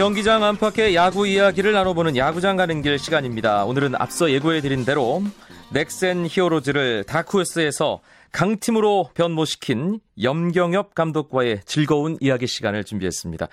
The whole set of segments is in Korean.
경기장 안팎의 야구 이야기를 나눠보는 야구장 가는 길 시간입니다. 오늘은 앞서 예고해드린 대로 넥센 히어로즈를 다크호스에서 강팀으로 변모시킨 염경엽 감독과의 즐거운 이야기 시간을 준비했습니다.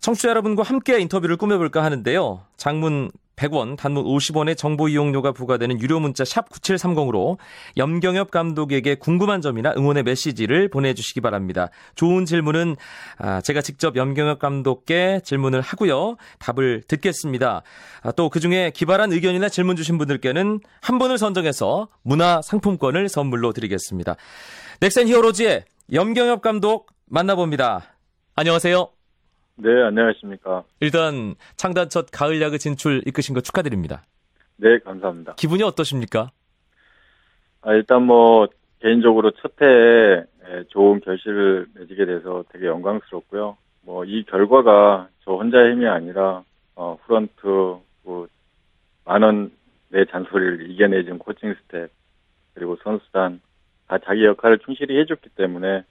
청취자 여러분과 함께 인터뷰를 꾸며볼까 하는데요. 장문 100원, 단문 50원의 정보 이용료가 부과되는 유료 문자 샵 9730으로 염경엽 감독에게 궁금한 점이나 응원의 메시지를 보내주시기 바랍니다. 좋은 질문은 아, 제가 직접 염경엽 감독께 질문을 하고요. 답을 듣겠습니다. 아, 또 그 중에 기발한 의견이나 질문 주신 분들께는 한 분을 선정해서 문화 상품권을 선물로 드리겠습니다. 넥센 히어로즈의 염경엽 감독 만나봅니다. 안녕하세요. 네, 안녕하십니까. 일단 창단 첫 가을 야구 진출 이끄신 거 축하드립니다. 네, 감사합니다. 기분이 어떠십니까? 아, 일단 뭐 개인적으로 첫 해에 좋은 결실을 맺게 돼서 되게 영광스럽고요. 뭐 이 결과가 저 혼자의 힘이 아니라 어, 프런트 뭐 많은 내 잔소리를 이겨내준 코칭 스태프 그리고 선수단 다 자기 역할을 충실히 해줬기 때문에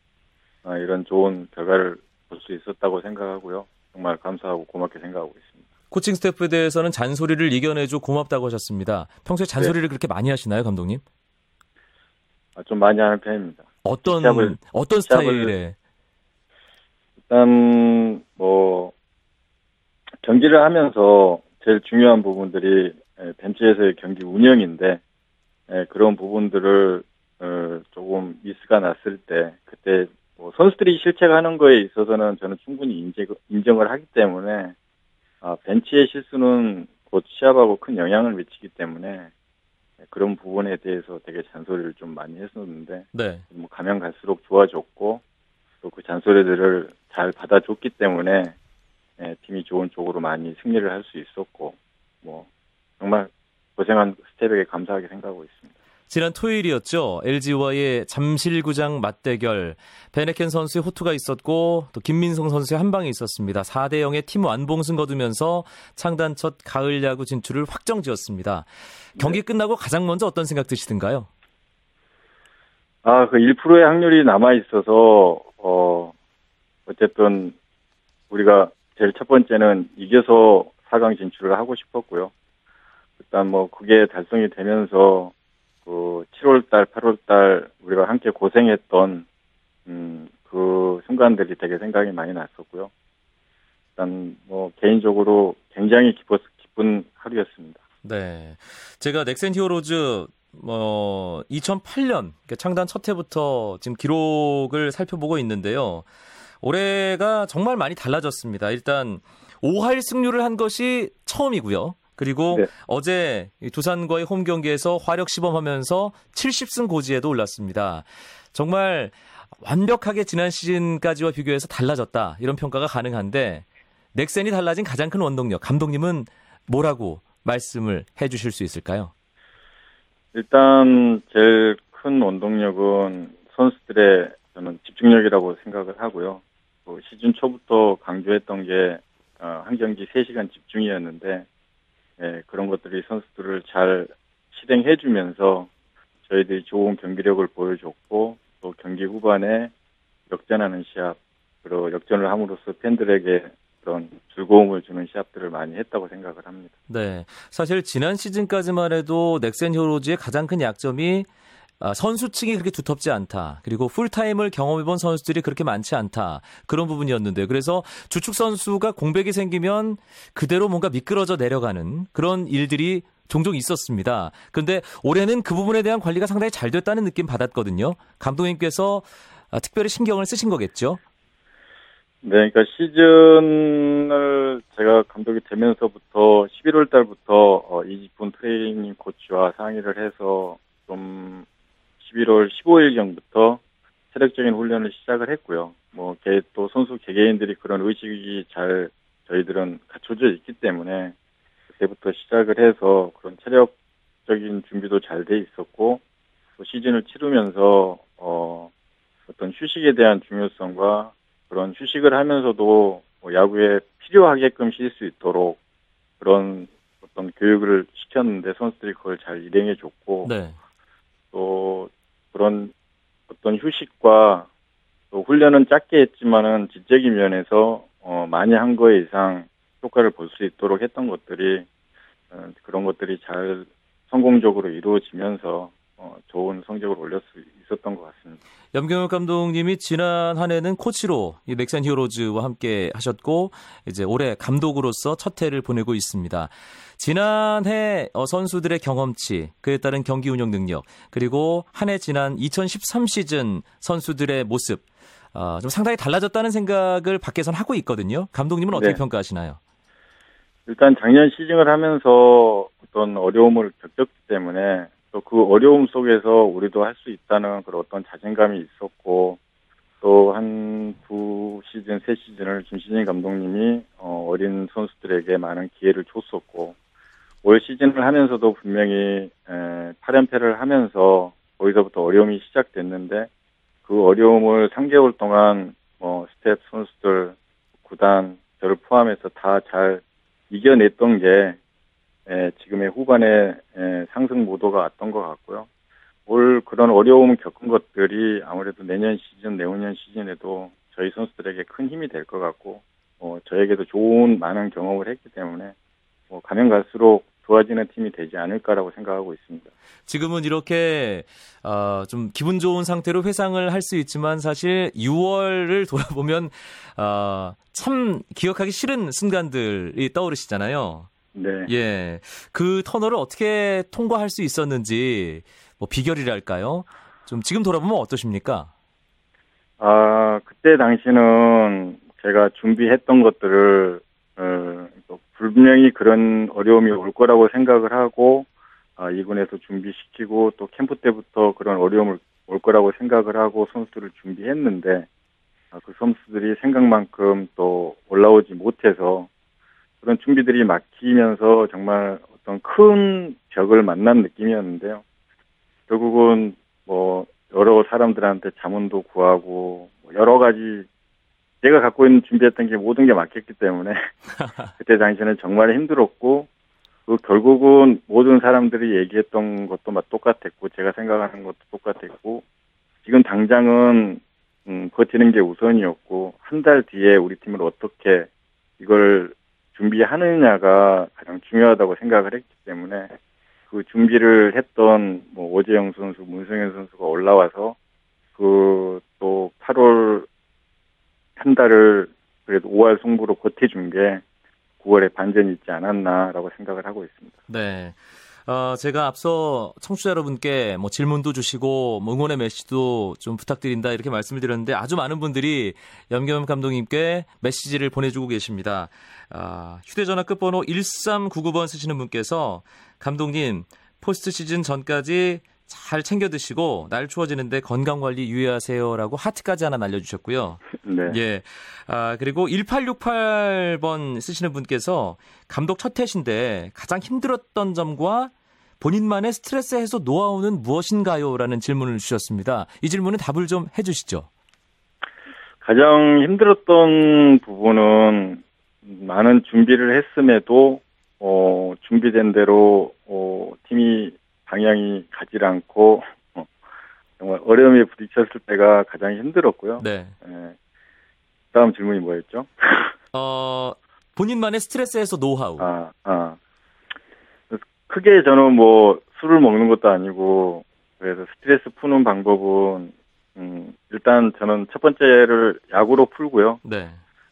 어, 이런 좋은 결과를 볼 수 있었다고 생각하고요. 정말 감사하고 고맙게 생각하고 있습니다. 코칭 스태프에 대해서는 잔소리를 이겨내줘 고맙다고 하셨습니다. 평소에 잔소리를 네. 그렇게 많이 하시나요, 감독님? 아, 좀 많이 하는 편입니다. 어떤 시합을, 어떤 스타일의? 일단 뭐 경기를 하면서 제일 중요한 부분들이 벤치에서의 경기 운영인데 그런 부분들을 어, 조금 미스가 났을 때 그때 뭐 선수들이 실책하는 거에 있어서는 저는 충분히 인제, 인정을 하기 때문에 아, 벤치의 실수는 곧 시합하고 큰 영향을 미치기 때문에 그런 부분에 대해서 되게 잔소리를 좀 많이 했었는데 네. 뭐 가면 갈수록 좋아졌고 또 그 잔소리들을 잘 받아줬기 때문에 네, 팀이 좋은 쪽으로 많이 승리를 할 수 있었고 뭐 정말 고생한 스텝에게 감사하게 생각하고 있습니다. 지난 토요일이었죠. LG와의 잠실구장 맞대결. 베네켄 선수의 호투가 있었고 또 김민성 선수의 한 방이 있었습니다. 4대 0의 팀 완봉승 거두면서 창단 첫 가을 야구 진출을 확정지었습니다. 경기 네. 끝나고 가장 먼저 어떤 생각 드시던가요? 아, 그 1%의 확률이 남아 있어서 어 어쨌든 우리가 제일 첫 번째는 이겨서 4강 진출을 하고 싶었고요. 일단 뭐 그게 달성이 되면서 그 7월달, 8월달 우리가 함께 고생했던 음, 그 순간들이 되게 생각이 많이 났었고요. 일단 뭐 개인적으로 굉장히 기뻤, 기쁜 하루였습니다. 네, 제가 넥센 히어로즈 뭐 2008년 그러니까 창단 첫 해부터 지금 기록을 살펴보고 있는데요. 올해가 정말 많이 달라졌습니다. 일단 5할 승률을 한 것이 처음이고요. 그리고 네. 어제 두산과의 홈 경기에서 화력 시범하면서 70승 고지에도 올랐습니다. 정말 완벽하게 지난 시즌까지와 비교해서 달라졌다 이런 평가가 가능한데 넥센이 달라진 가장 큰 원동력 감독님은 뭐라고 말씀을 해주실 수 있을까요? 일단 제일 큰 원동력은 선수들의 저는 집중력이라고 생각을 하고요. 그 시즌 초부터 강조했던 게한 어, 경기 3시간 집중이었는데 예, 그런 것들이 선수들을 잘 실행해주면서 저희들이 좋은 경기력을 보여줬고 또 경기 후반에 역전하는 시합 그리고 역전을 함으로써 팬들에게 그런 즐거움을 주는 시합들을 많이 했다고 생각을 합니다. 네, 사실 지난 시즌까지만 해도 넥센 히어로즈의 가장 큰 약점이 아, 선수층이 그렇게 두텁지 않다. 그리고 풀타임을 경험해본 선수들이 그렇게 많지 않다. 그런 부분이었는데 그래서 주축 선수가 공백이 생기면 그대로 뭔가 미끄러져 내려가는 그런 일들이 종종 있었습니다. 그런데 올해는 그 부분에 대한 관리가 상당히 잘 됐다는 느낌 받았거든요. 감독님께서 아, 특별히 신경을 쓰신 거겠죠? 네, 그러니까 시즌을 제가 감독이 되면서부터 11월 달부터 어, 이직분 트레이닝 코치와 상의를 해서 좀 11월 15일경부터 체력적인 훈련을 시작을 했고요. 뭐, 또 선수 개개인들이 그런 의식이 잘 저희들은 갖춰져 있기 때문에 그때부터 시작을 해서 그런 체력적인 준비도 잘 돼 있었고 또 시즌을 치르면서 어, 어떤 휴식에 대한 중요성과 그런 휴식을 하면서도 뭐 야구에 필요하게끔 쉴 수 있도록 그런 어떤 교육을 시켰는데 선수들이 그걸 잘 일행해 줬고 네. 또 그런 어떤 휴식과 또 훈련은 짧게 했지만은 지적인 면에서 어, 많이 한 거에 이상 효과를 볼 수 있도록 했던 것들이 어, 그런 것들이 잘 성공적으로 이루어지면서 어, 좋은 성적을 올릴 수 있었던 것 같습니다. 염경엽 감독님이 지난 한 해는 코치로 이 넥센 히어로즈와 함께 하셨고 이제 올해 감독으로서 첫 해를 보내고 있습니다. 지난해 어, 선수들의 경험치, 그에 따른 경기 운영 능력, 그리고 한 해 지난 2013 시즌 선수들의 모습, 어, 좀 상당히 달라졌다는 생각을 밖에선 하고 있거든요. 감독님은 어떻게 네. 평가하시나요? 일단 작년 시즌을 하면서 어떤 어려움을 겪었기 때문에 또 그 어려움 속에서 우리도 할 수 있다는 그런 어떤 자신감이 있었고 또 한 두 시즌, 세 시즌을 김신진 감독님이 어, 어린 선수들에게 많은 기회를 줬었고 올 시즌을 하면서도 분명히 에, 8연패를 하면서 거기서부터 어려움이 시작됐는데 그 어려움을 3개월 동안 뭐 스태프 선수들, 구단, 저를 포함해서 다 잘 이겨냈던 게 에, 지금의 후반에 에, 상승 모드가 왔던 것 같고요. 올 그런 어려움을 겪은 것들이 아무래도 내년 시즌, 내후년 시즌에도 저희 선수들에게 큰 힘이 될 것 같고, 어, 저에게도 좋은 많은 경험을 했기 때문에 뭐 가면 갈수록 좋아지는 팀이 되지 않을까라고 생각하고 있습니다. 지금은 이렇게 어, 좀 기분 좋은 상태로 회상을 할 수 있지만 사실 6월을 돌아보면 어, 참 기억하기 싫은 순간들이 떠오르시잖아요. 네. 예, 그 터널을 어떻게 통과할 수 있었는지 뭐 비결이랄까요? 좀 지금 돌아보면 어떠십니까? 아, 그때 당시는 제가 준비했던 것들을, 어, 또 분명히 그런 어려움이 올 거라고 생각을 하고, 아, 이군에서 준비시키고, 또 캠프 때부터 그런 어려움을 올 거라고 생각을 하고 선수들을 준비했는데, 아, 그 선수들이 생각만큼 또 올라오지 못해서 그런 준비들이 막히면서 정말 어떤 큰 벽을 만난 느낌이었는데요. 결국은 뭐 여러 사람들한테 자문도 구하고 뭐 여러 가지 제가 갖고 있는 준비했던 게 모든 게 막혔기 때문에 그때 당시에는 정말 힘들었고 그 결국은 모든 사람들이 얘기했던 것도 막 똑같았고 제가 생각하는 것도 똑같았고 지금 당장은 음, 버티는 게 우선이었고 한 달 뒤에 우리 팀을 어떻게 이걸 준비하느냐가 가장 중요하다고 생각을 했기 때문에 그 준비를 했던 뭐 오재영 선수, 문성현 선수가 올라와서 그 또 8월 한 달을 그래도 5월 승부로 버텨준 게 9월에 반전이 있지 않았나라고 생각을 하고 있습니다. 네. 어, 제가 앞서 청취자 여러분께 뭐 질문도 주시고 뭐 응원의 메시지도 좀 부탁드린다 이렇게 말씀을 드렸는데 아주 많은 분들이 염겸 감독님께 메시지를 보내주고 계십니다. 아, 휴대전화 끝번호 1399번 쓰시는 분께서 감독님 포스트 시즌 전까지 잘 챙겨 드시고 날 추워지는데 건강 관리 유의하세요라고 하트까지 하나 날려 주셨고요. 네. 예. 아, 그리고 1868번 쓰시는 분께서 감독 첫 해신데 가장 힘들었던 점과 본인만의 스트레스 해소 노하우는 무엇인가요? 라는 질문을 주셨습니다. 이 질문은 답을 좀 해 주시죠. 가장 힘들었던 부분은 많은 준비를 했음에도 어, 준비된 대로 어, 팀이 방향이 가지 않고 어, 정말 어려움에 부딪혔을 때가 가장 힘들었고요. 네. 예. 다음 질문이 뭐였죠? 어, 본인만의 스트레스 해소 노하우. 아, 아. 크게 저는 뭐 술을 먹는 것도 아니고 그래서 스트레스 푸는 방법은 음, 일단 저는 첫 번째를 야구로 풀고요. 네.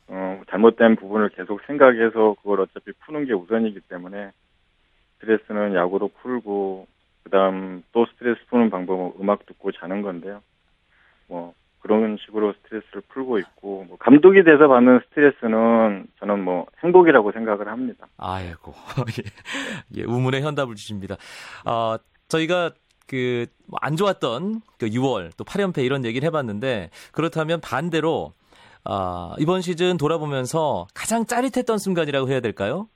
어, 잘못된 부분을 계속 생각해서 그걸 어차피 푸는 게 우선이기 때문에 스트레스는 야구로 풀고 그다음 또 스트레스 푸는 방법은 음악 듣고 자는 건데요. 뭐 그런 식으로 스트레스를 풀고 있고 뭐 감독이 돼서 받는 스트레스는 저는 뭐 행복이라고 생각을 합니다. 아이고. 예, 우문의 현답을 주십니다. 어, 저희가 그 안 좋았던 그 6월 또 8연패 이런 얘기를 해봤는데 그렇다면 반대로 아, 이번 시즌 돌아보면서 가장 짜릿했던 순간이라고 해야 될까요?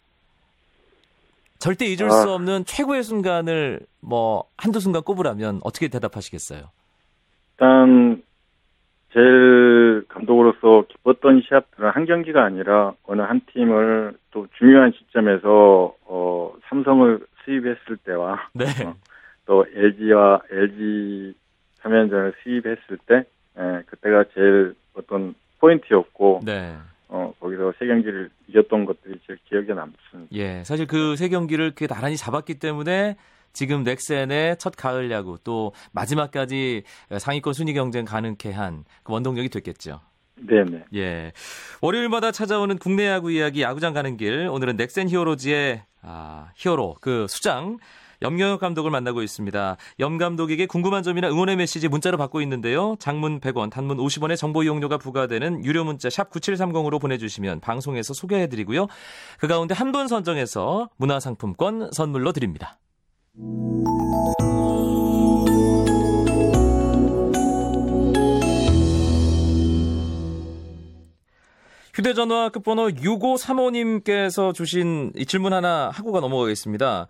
절대 잊을 아. 수 없는 최고의 순간을 뭐 한두 순간 꼽으라면 어떻게 대답하시겠어요? 일단 제일 감독으로서 기뻤던 시합들은 한 경기가 아니라 어느 한 팀을 또 중요한 시점에서 어 삼성을 수입했을 때와 네. 어, 또 LG와 LG 3연전을 수입했을 때 예, 그때가 제일 어떤 포인트였고 네. 어, 거기서 세 경기를 이겼던 것들이 제일 기억에 남습니다. 예, 사실 그 세 경기를 그 나란히 잡았기 때문에 지금 넥센의 첫 가을 야구 또 마지막까지 상위권 순위 경쟁 가능케 한 그 원동력이 됐겠죠. 네네. 예. 월요일마다 찾아오는 국내 야구 이야기 야구장 가는 길. 오늘은 넥센 히어로즈의 아, 히어로 그 수장 염경엽 감독을 만나고 있습니다. 염 감독에게 궁금한 점이나 응원의 메시지 문자로 받고 있는데요. 장문 100원, 단문 50원의 정보 이용료가 부과되는 유료 문자 샵 9730으로 보내주시면 방송에서 소개해드리고요. 그 가운데 한 분 선정해서 문화상품권 선물로 드립니다. 휴대전화 끝번호 6535님께서 주신 이 질문 하나 하고가 넘어가겠습니다.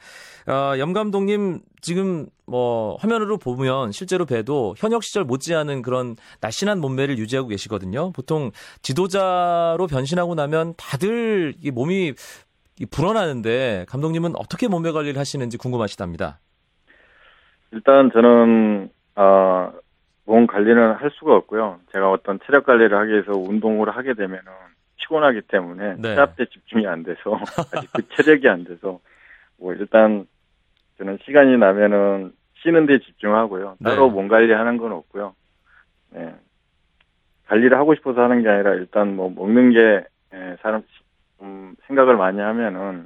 어, 염 감독님 지금 뭐 화면으로 보면 실제로 봬도 현역 시절 못지않은 그런 날씬한 몸매를 유지하고 계시거든요. 보통 지도자로 변신하고 나면 다들 이 몸이 불어나는데 감독님은 어떻게 몸매 관리를 하시는지 궁금하시답니다. 일단 저는 어, 몸 관리는 할 수가 없고요. 제가 어떤 체력 관리를 하기 위해서 운동을 하게 되면은 피곤하기 때문에 네. 시합 때 집중이 안 돼서 아직 그 체력이 안 돼서 뭐 일단 저는 시간이 나면은 쉬는 데 집중하고요. 따로 네. 몸 관리하는 건 없고요. 네. 관리를 하고 싶어서 하는 게 아니라 일단 뭐 먹는 게 예, 사람 좀 생각을 많이 하면은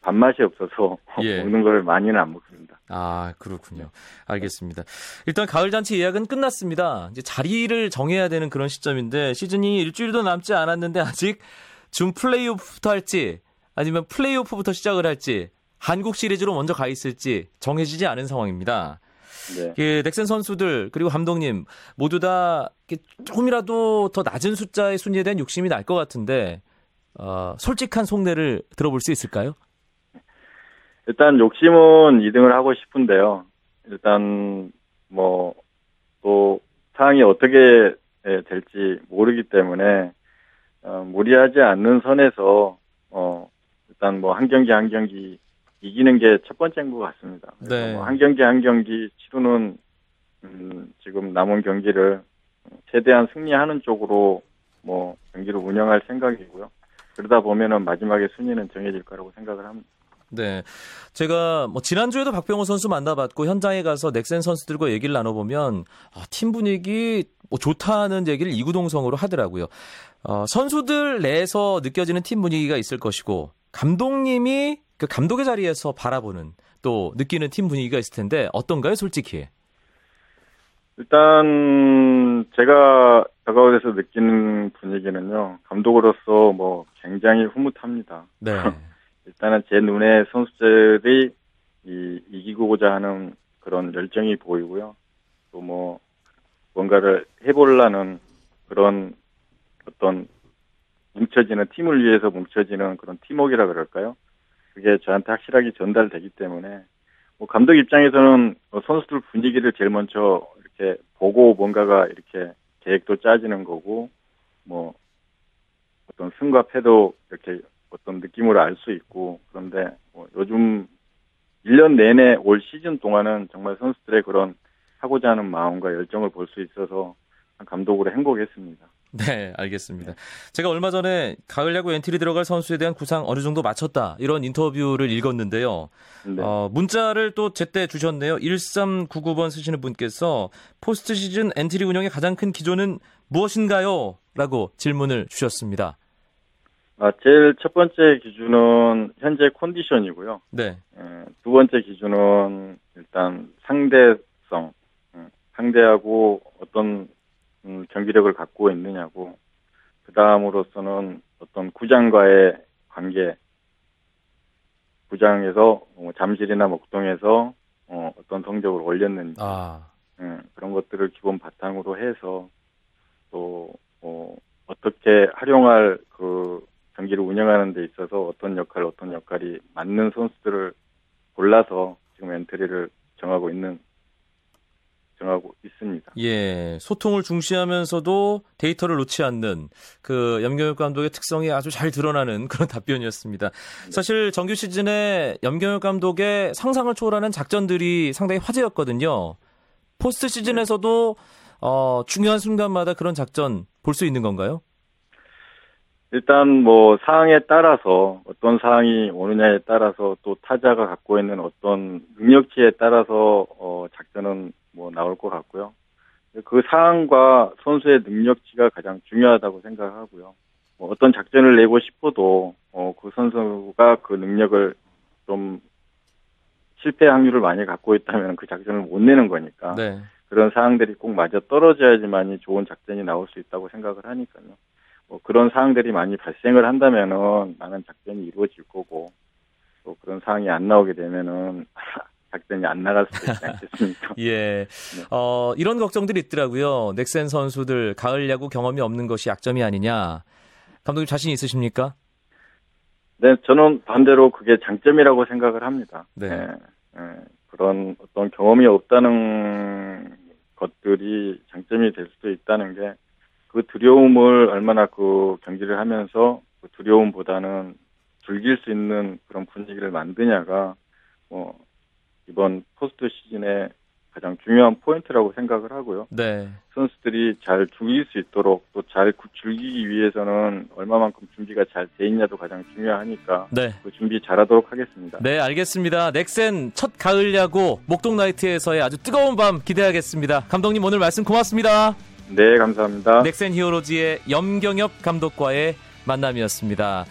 밥맛이 없어서 예. 먹는 걸 많이는 안 먹습니다. 아, 그렇군요. 알겠습니다. 일단 가을 잔치 예약은 끝났습니다. 이제 자리를 정해야 되는 그런 시점인데 시즌이 일주일도 남지 않았는데 아직 준 플레이오프부터 할지 아니면 플레이오프부터 시작을 할지 한국 시리즈로 먼저 가 있을지 정해지지 않은 상황입니다. 네. 예, 넥센 선수들 그리고 감독님 모두 다 조금이라도 더 낮은 숫자의 순위에 대한 욕심이 날 것 같은데 어, 솔직한 속내를 들어볼 수 있을까요? 일단 욕심은 2등을 하고 싶은데요. 일단 뭐 또 상황이 어떻게 예, 될지 모르기 때문에 어, 무리하지 않는 선에서 어 일단 뭐 한 경기 한 경기 이기는 게 첫 번째인 것 같습니다. 네. 뭐 한 경기 한 경기 치르는 음, 지금 남은 경기를 최대한 승리하는 쪽으로 뭐 경기를 운영할 생각이고요. 그러다 보면은 마지막에 순위는 정해질 거라고 생각을 합니다. 네. 제가 뭐 지난주에도 박병호 선수 만나봤고 현장에 가서 넥센 선수들과 얘기를 나눠보면 아, 팀 분위기 뭐 좋다는 얘기를 이구동성으로 하더라고요. 어, 선수들 내에서 느껴지는 팀 분위기가 있을 것이고 감독님이 그 감독의 자리에서 바라보는 또 느끼는 팀 분위기가 있을 텐데 어떤가요, 솔직히? 일단 제가 다가오에서 느끼는 분위기는요 감독으로서 뭐 굉장히 흐뭇합니다. 네. 일단은 제 눈에 선수들이 이, 이기고자 하는 그런 열정이 보이고요. 또 뭐 뭔가를 해보려는 그런 어떤 뭉쳐지는 팀을 위해서 뭉쳐지는 그런 팀워크라 그럴까요? 그게 저한테 확실하게 전달되기 때문에 뭐 감독 입장에서는 뭐 선수들 분위기를 제일 먼저 이렇게 보고 뭔가가 이렇게 계획도 짜지는 거고 뭐 어떤 승과 패도 이렇게 어떤 느낌으로 알 수 있고 그런데 뭐 요즘 1년 내내 올 시즌 동안은 정말 선수들의 그런 하고자 하는 마음과 열정을 볼 수 있어서 감독으로 행복했습니다. 네, 알겠습니다. 제가 얼마 전에 가을 야구 엔트리 들어갈 선수에 대한 구상 어느 정도 맞췄다. 이런 인터뷰를 읽었는데요. 네. 어, 문자를 또 제때 주셨네요. 1399번 쓰시는 분께서 포스트 시즌 엔트리 운영의 가장 큰 기조는 무엇인가요? 라고 질문을 주셨습니다. 아, 제일 첫 번째 기준은 현재 컨디션이고요. 네. 에, 두 번째 기준은 일단 상대성, 음, 상대하고 어떤 음, 경기력을 갖고 있느냐고, 그 다음으로서는 어떤 구장과의 관계, 구장에서 뭐 잠실이나 목동에서 어, 어떤 성적을 올렸는지, 아, 음, 그런 것들을 기본 바탕으로 해서 또 어, 어떻게 활용할 그 경기를 운영하는 데 있어서 어떤 역할, 어떤 역할이 맞는 선수들을 골라서 지금 엔트리를 정하고 있는 정하고 있습니다. 예. 소통을 중시하면서도 데이터를 놓지 않는 그 염경엽 감독의 특성이 아주 잘 드러나는 그런 답변이었습니다. 사실 정규 시즌에 염경엽 감독의 상상을 초월하는 작전들이 상당히 화제였거든요. 포스트 시즌에서도 어, 중요한 순간마다 그런 작전 볼 수 있는 건가요? 일단 뭐 상황에 따라서 어떤 상황이 오느냐에 따라서 또 타자가 갖고 있는 어떤 능력치에 따라서 어 작전은 뭐 나올 것 같고요. 그 상황과 선수의 능력치가 가장 중요하다고 생각하고요. 뭐 어떤 작전을 내고 싶어도 어 그 선수가 그 능력을 좀 실패 확률을 많이 갖고 있다면 그 작전을 못 내는 거니까 네. 그런 사항들이 꼭 맞아 떨어져야지만이 좋은 작전이 나올 수 있다고 생각을 하니까요. 뭐 그런 사항들이 많이 발생을 한다면은 많은 작전이 이루어질 거고 또 그런 상황이 안 나오게 되면은 작전이 안 나갈 수도 있지 않겠습니까? 예. 어, 이런 걱정들이 있더라고요. 넥센 선수들 가을 야구 경험이 없는 것이 약점이 아니냐. 감독님 자신 있으십니까? 네, 저는 반대로 그게 장점이라고 생각을 합니다. 네. 예, 예, 그런 어떤 경험이 없다는 것들이 장점이 될 수도 있다는 게 그 두려움을 얼마나 그 경기를 하면서 그 두려움보다는 즐길 수 있는 그런 분위기를 만드냐가 뭐 이번 포스트 시즌에 가장 중요한 포인트라고 생각을 하고요. 네. 선수들이 잘 즐길 수 있도록 또 잘 즐기기 위해서는 얼마만큼 준비가 잘 돼 있냐도 가장 중요하니까 네. 그 준비 잘하도록 하겠습니다. 네, 알겠습니다. 넥센 첫 가을 야구 목동 나이트에서의 아주 뜨거운 밤 기대하겠습니다. 감독님 오늘 말씀 고맙습니다. 네, 감사합니다. 넥센 히어로즈의 염경엽 감독과의 만남이었습니다.